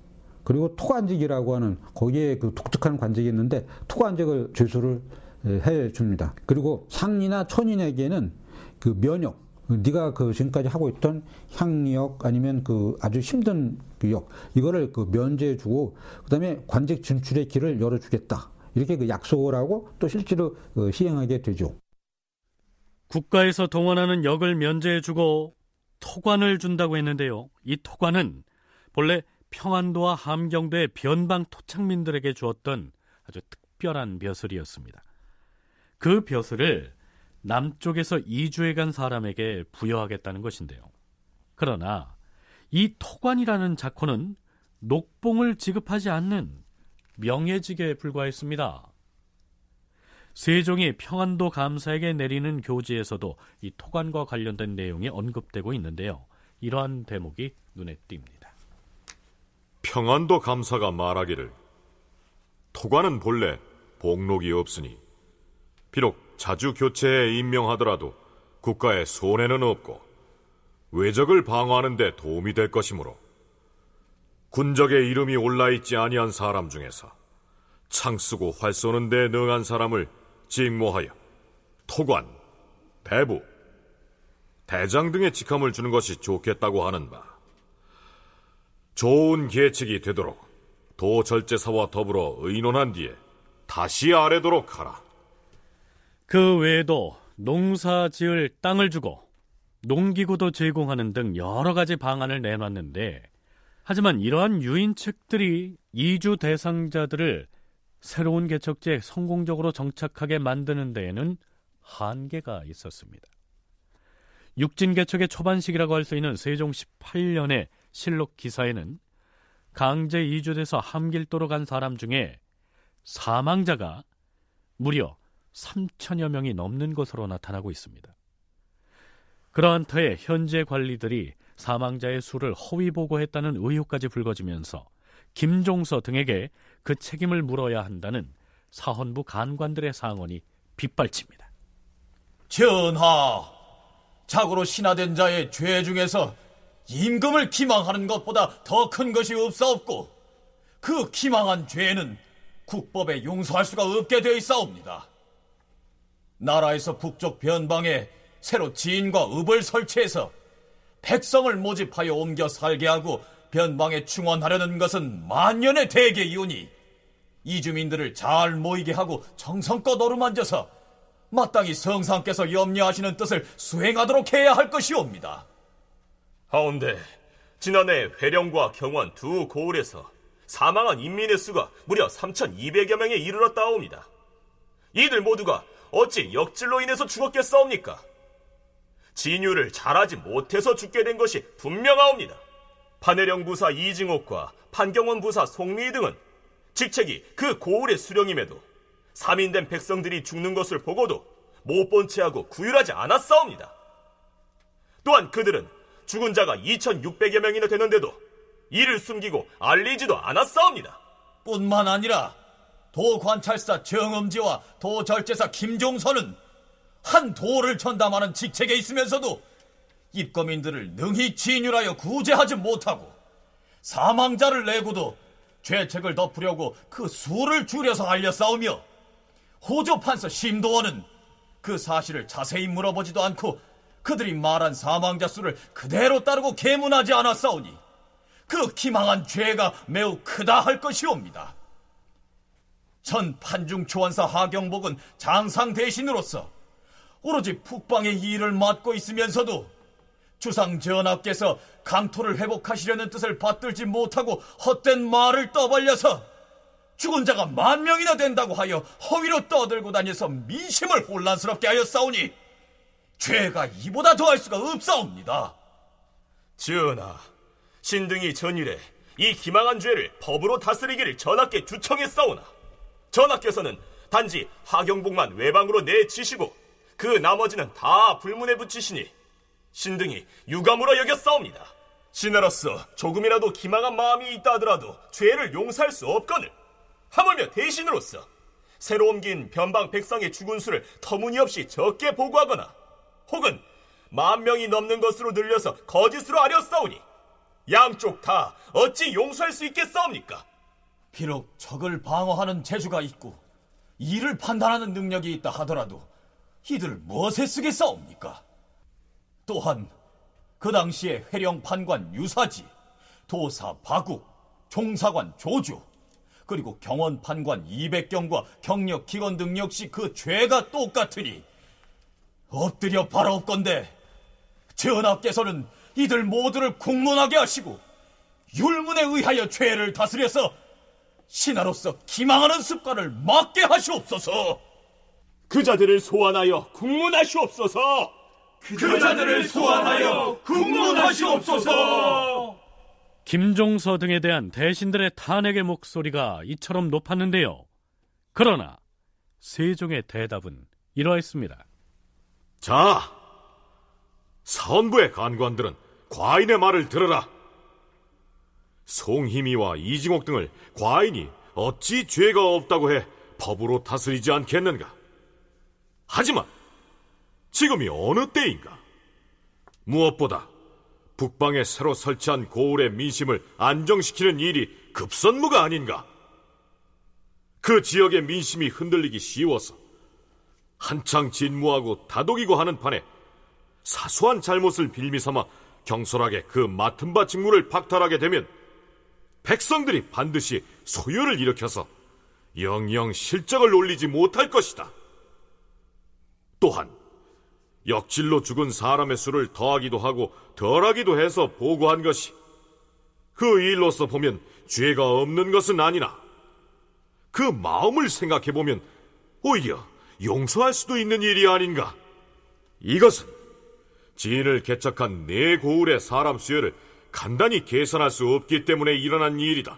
그리고 토관직이라고 하는 거기에 그 독특한 관직이 있는데 토관직을 제수를 해 줍니다. 그리고 상리나 천인에게는 그 면역, 네가 그 지금까지 하고 있던 향력 아니면 그 아주 힘든 그 역 이거를 그 면제해 주고 그다음에 관직 진출의 길을 열어 주겠다 이렇게 그 약속을 하고 또 실제로 그 시행하게 되죠. 국가에서 동원하는 역을 면제해 주고 토관을 준다고 했는데요. 이 토관은 본래 평안도와 함경도의 변방 토착민들에게 주었던 아주 특별한 벼슬이었습니다. 그 벼슬을 남쪽에서 이주해 간 사람에게 부여하겠다는 것인데요. 그러나 이 토관이라는 작호는 녹봉을 지급하지 않는 명예직에 불과했습니다. 세종이 평안도 감사에게 내리는 교지에서도 이 토관과 관련된 내용이 언급되고 있는데요. 이러한 대목이 눈에 띕니다. 평안도 감사가 말하기를. 토관은 본래 복록이 없으니 비록 자주 교체에 임명하더라도 국가에 손해는 없고 외적을 방어하는 데 도움이 될 것이므로 군적의 이름이 올라있지 아니한 사람 중에서 창 쓰고 활 쏘는 데 능한 사람을 직모하여 토관, 배부, 대장 등의 직함을 주는 것이 좋겠다고 하는 바 좋은 계책이 되도록 도절제사와 더불어 의논한 뒤에 다시 아래도록 하라. 그 외에도 농사 지을 땅을 주고 농기구도 제공하는 등 여러 가지 방안을 내놨는데 하지만 이러한 유인책들이 이주 대상자들을 새로운 개척지에 성공적으로 정착하게 만드는 데에는 한계가 있었습니다. 육진 개척의 초반 시기라고 할 수 있는 세종 18년의 실록 기사에는 강제 이주돼서 함길도로 간 사람 중에 사망자가 무려 3천여 명이 넘는 것으로 나타나고 있습니다. 그러한 터에 현재 관리들이 사망자의 수를 허위 보고했다는 의혹까지 불거지면서 김종서 등에게 그 책임을 물어야 한다는 사헌부 간관들의 상언이 빗발칩니다. 전하, 자고로 신하된 자의 죄 중에서 임금을 기망하는 것보다 더 큰 것이 없사옵고 그 기망한 죄는 국법에 용서할 수가 없게 되어 있사옵니다. 나라에서 북쪽 변방에 새로 지인과 읍을 설치해서 백성을 모집하여 옮겨 살게 하고 변방에 충원하려는 것은 만년의 대계이오니 이주민들을 잘 모이게 하고 정성껏 어루만져서 마땅히 성상께서 염려하시는 뜻을 수행하도록 해야 할 것이옵니다. 하운데 지난해 회령과 경원 두 고을에서 사망한 인민의 수가 무려 3,200여 명에 이르렀다옵니다. 이들 모두가 어찌 역질로 인해서 죽었겠사옵니까? 진유를 잘하지 못해서 죽게 된 것이 분명하옵니다. 판해령 부사 이징옥과 판경원 부사 송미 등은 직책이 그 고을의 수령임에도 삼인된 백성들이 죽는 것을 보고도 못 본 채하고 구휼하지 않았사옵니다. 또한 그들은 죽은 자가 2,600여 명이나 되는데도 이를 숨기고 알리지도 않았사옵니다. 뿐만 아니라 도관찰사 정엄지와 도절제사 김종선은 한 도를 전담하는 직책에 있으면서도 입거민들을 능히 진율하여 구제하지 못하고 사망자를 내고도 죄책을 덮으려고 그 수를 줄여서 알려싸우며 호조 판서 심도원은 그 사실을 자세히 물어보지도 않고 그들이 말한 사망자 수를 그대로 따르고 계문하지 않았사오니 그 기망한 죄가 매우 크다 할 것이옵니다. 전 판중 초원사 하경복은 장상 대신으로서 오로지 북방의 일을 맡고 있으면서도 주상 전하께서 강토를 회복하시려는 뜻을 받들지 못하고 헛된 말을 떠벌려서 죽은 자가 만 명이나 된다고 하여 허위로 떠들고 다녀서 민심을 혼란스럽게 싸우니 죄가 이보다 더할 수가 없사옵니다. 전하, 신등이 전일에 이 기망한 죄를 법으로 다스리기를 전하께 주청했사오나 전하께서는 단지 하경복만 외방으로 내치시고 그 나머지는 다 불문에 붙이시니 신등이 유감으로 여겼사옵니다. 신하로서 조금이라도 기망한 마음이 있다 하더라도 죄를 용서할 수 없거늘 하물며 대신으로서 새로 옮긴 변방 백성의 죽은 수를 터무니없이 적게 보고하거나 혹은 만 명이 넘는 것으로 늘려서 거짓으로 아렸사오니 양쪽 다 어찌 용서할 수 있겠사옵니까? 비록 적을 방어하는 재주가 있고 이를 판단하는 능력이 있다 하더라도 이들 무엇에 쓰겠사옵니까? 또한 그 당시에 회령 판관 유사지, 도사 바국, 종사관 조주, 그리고 경원 판관 이백경과 경력 기관 등 역시 그 죄가 똑같으니 엎드려 바라옵건대 전하께서는 이들 모두를 국문하게 하시고 율문에 의하여 죄를 다스려서 신하로서 기망하는 습관을 막게 하시옵소서. 그 자들을 소환하여 국문하시옵소서. 그 자들을 소환하여 국문하시옵소서. 김종서 등에 대한 대신들의 탄핵의 목소리가 이처럼 높았는데요. 그러나 세종의 대답은 이러했습니다. 자, 사원부의 간관들은 과인의 말을 들어라. 송희미와 이징옥 등을 과인이 어찌 죄가 없다고 해 법으로 다스리지 않겠는가? 하지만 지금이 어느 때인가? 무엇보다 북방에 새로 설치한 고을의 민심을 안정시키는 일이 급선무가 아닌가? 그 지역의 민심이 흔들리기 쉬워서 한창 진무하고 다독이고 하는 판에 사소한 잘못을 빌미삼아 경솔하게 그 맡은 바 직무를 박탈하게 되면 백성들이 반드시 소요를 일으켜서 영영 실적을 올리지 못할 것이다. 또한 역질로 죽은 사람의 수를 더하기도 하고 덜하기도 해서 보고한 것이 그 일로서 보면 죄가 없는 것은 아니나 그 마음을 생각해 보면 오히려 용서할 수도 있는 일이 아닌가. 이것은 지인을 개척한 네 고을의 사람 수요를 간단히 계산할 수 없기 때문에 일어난 일이다.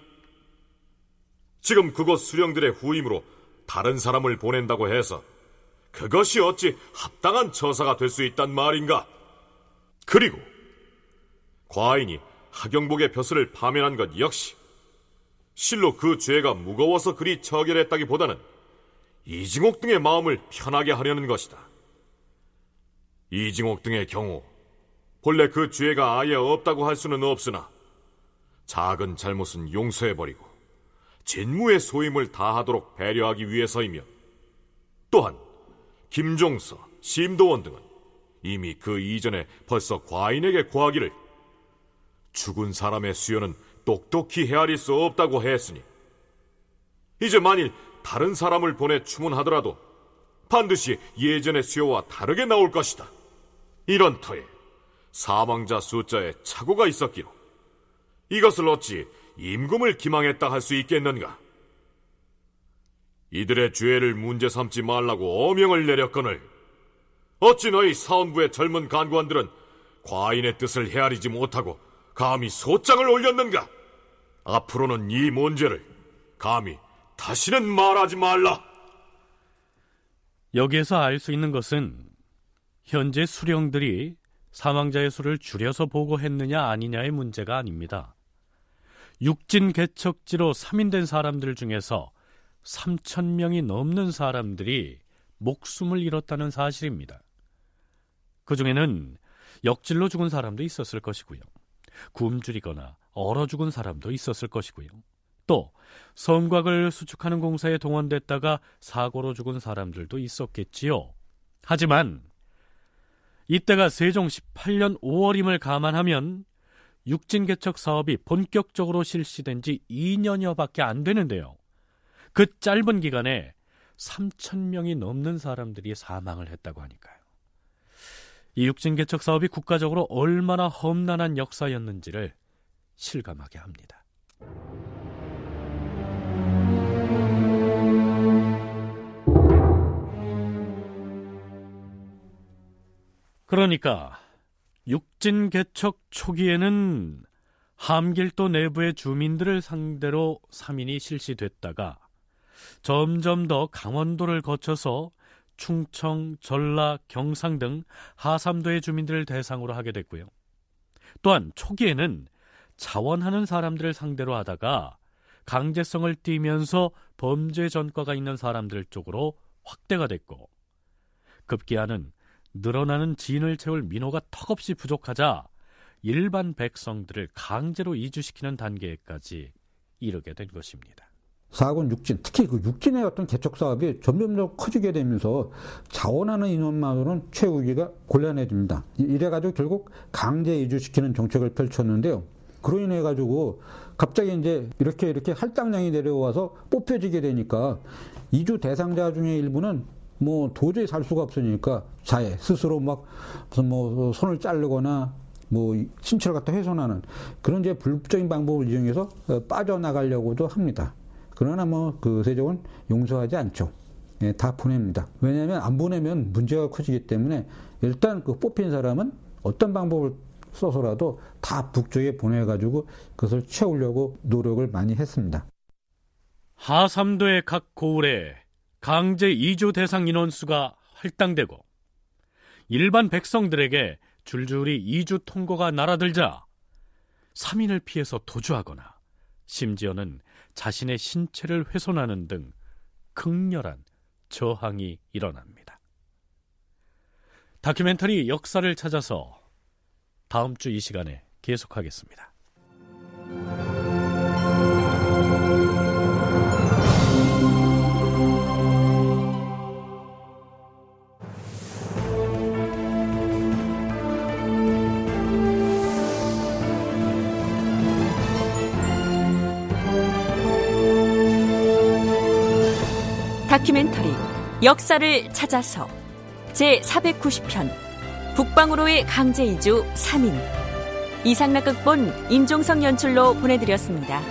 지금 그곳 수령들의 후임으로 다른 사람을 보낸다고 해서 그것이 어찌 합당한 처사가 될 수 있단 말인가? 그리고 과인이 하경복의 벼슬을 파면한 것 역시 실로 그 죄가 무거워서 그리 처결했다기보다는 이징옥 등의 마음을 편하게 하려는 것이다. 이징옥 등의 경우 본래 그 죄가 아예 없다고 할 수는 없으나 작은 잘못은 용서해버리고 진무의 소임을 다하도록 배려하기 위해서이며 또한 김종서, 심도원 등은 이미 그 이전에 벌써 과인에게 고하기를 죽은 사람의 수요는 똑똑히 헤아릴 수 없다고 했으니 이제 만일 다른 사람을 보내 추문하더라도 반드시 예전의 수요와 다르게 나올 것이다. 이런 터에 사망자 숫자에 착오가 있었기로 이것을 어찌 임금을 기망했다 할 수 있겠는가? 이들의 죄를 문제 삼지 말라고 어명을 내렸거늘 어찌 너희 사원부의 젊은 간관들은 과인의 뜻을 헤아리지 못하고 감히 소장을 올렸는가? 앞으로는 이 문제를 감히 다시는 말하지 말라. 여기에서 알 수 있는 것은 현재 수령들이 사망자의 수를 줄여서 보고했느냐 아니냐의 문제가 아닙니다. 육진 개척지로 3인된 사람들 중에서 3천 명이 넘는 사람들이 목숨을 잃었다는 사실입니다. 그 중에는 역질로 죽은 사람도 있었을 것이고요. 굶주리거나 얼어 죽은 사람도 있었을 것이고요. 또 성곽을 수축하는 공사에 동원됐다가 사고로 죽은 사람들도 있었겠지요. 하지만 이때가 세종 18년 5월임을 감안하면 육진 개척 사업이 본격적으로 실시된 지 2년여밖에 안 되는데요. 그 짧은 기간에 3천 명이 넘는 사람들이 사망을 했다고 하니까요. 이 육진 개척 사업이 국가적으로 얼마나 험난한 역사였는지를 실감하게 합니다. 그러니까 육진 개척 초기에는 함길도 내부의 주민들을 상대로 3인이 실시됐다가 점점 더 강원도를 거쳐서 충청, 전라, 경상 등 하삼도의 주민들을 대상으로 하게 됐고요. 또한 초기에는 자원하는 사람들을 상대로 하다가 강제성을 띠면서 범죄 전과가 있는 사람들 쪽으로 확대가 됐고 급기야는 늘어나는 진을 채울 민호가 턱없이 부족하자 일반 백성들을 강제로 이주시키는 단계까지 이르게 된 것입니다. 사군 육진, 특히 그 육진의 어떤 개척 사업이 점점 더 커지게 되면서 자원하는 인원만으로는 채우기가 곤란해집니다. 이래가지고 결국 강제 이주시키는 정책을 펼쳤는데요. 그로 인해 가지고 갑자기 이제 이렇게 이렇게 할당량이 내려와서 뽑혀지게 되니까 이주 대상자 중에 일부는 뭐 도저히 살 수가 없으니까 자해 스스로 막 무슨 뭐 손을 자르거나 뭐 신체를 갖다 훼손하는 그런 이제 불법적인 방법을 이용해서 어, 빠져나가려고도 합니다. 그러나 뭐 그 세종은 용서하지 않죠. 예, 다 보냅니다. 왜냐하면 안 보내면 문제가 커지기 때문에 일단 그 뽑힌 사람은 어떤 방법을 써서라도 다 북쪽에 보내가지고 그것을 채우려고 노력을 많이 했습니다. 하삼도의 각 고을에 강제 이주 대상 인원수가 할당되고 일반 백성들에게 줄줄이 이주 통고가 날아들자 3인을 피해서 도주하거나 심지어는 자신의 신체를 훼손하는 등 극렬한 저항이 일어납니다. 다큐멘터리 역사를 찾아서 다음 주 이 시간에 계속하겠습니다. 다큐멘터리 역사를 찾아서 제 490편 북방으로의 강제 이주 3인 이상락 극본 임종성 연출로 보내드렸습니다.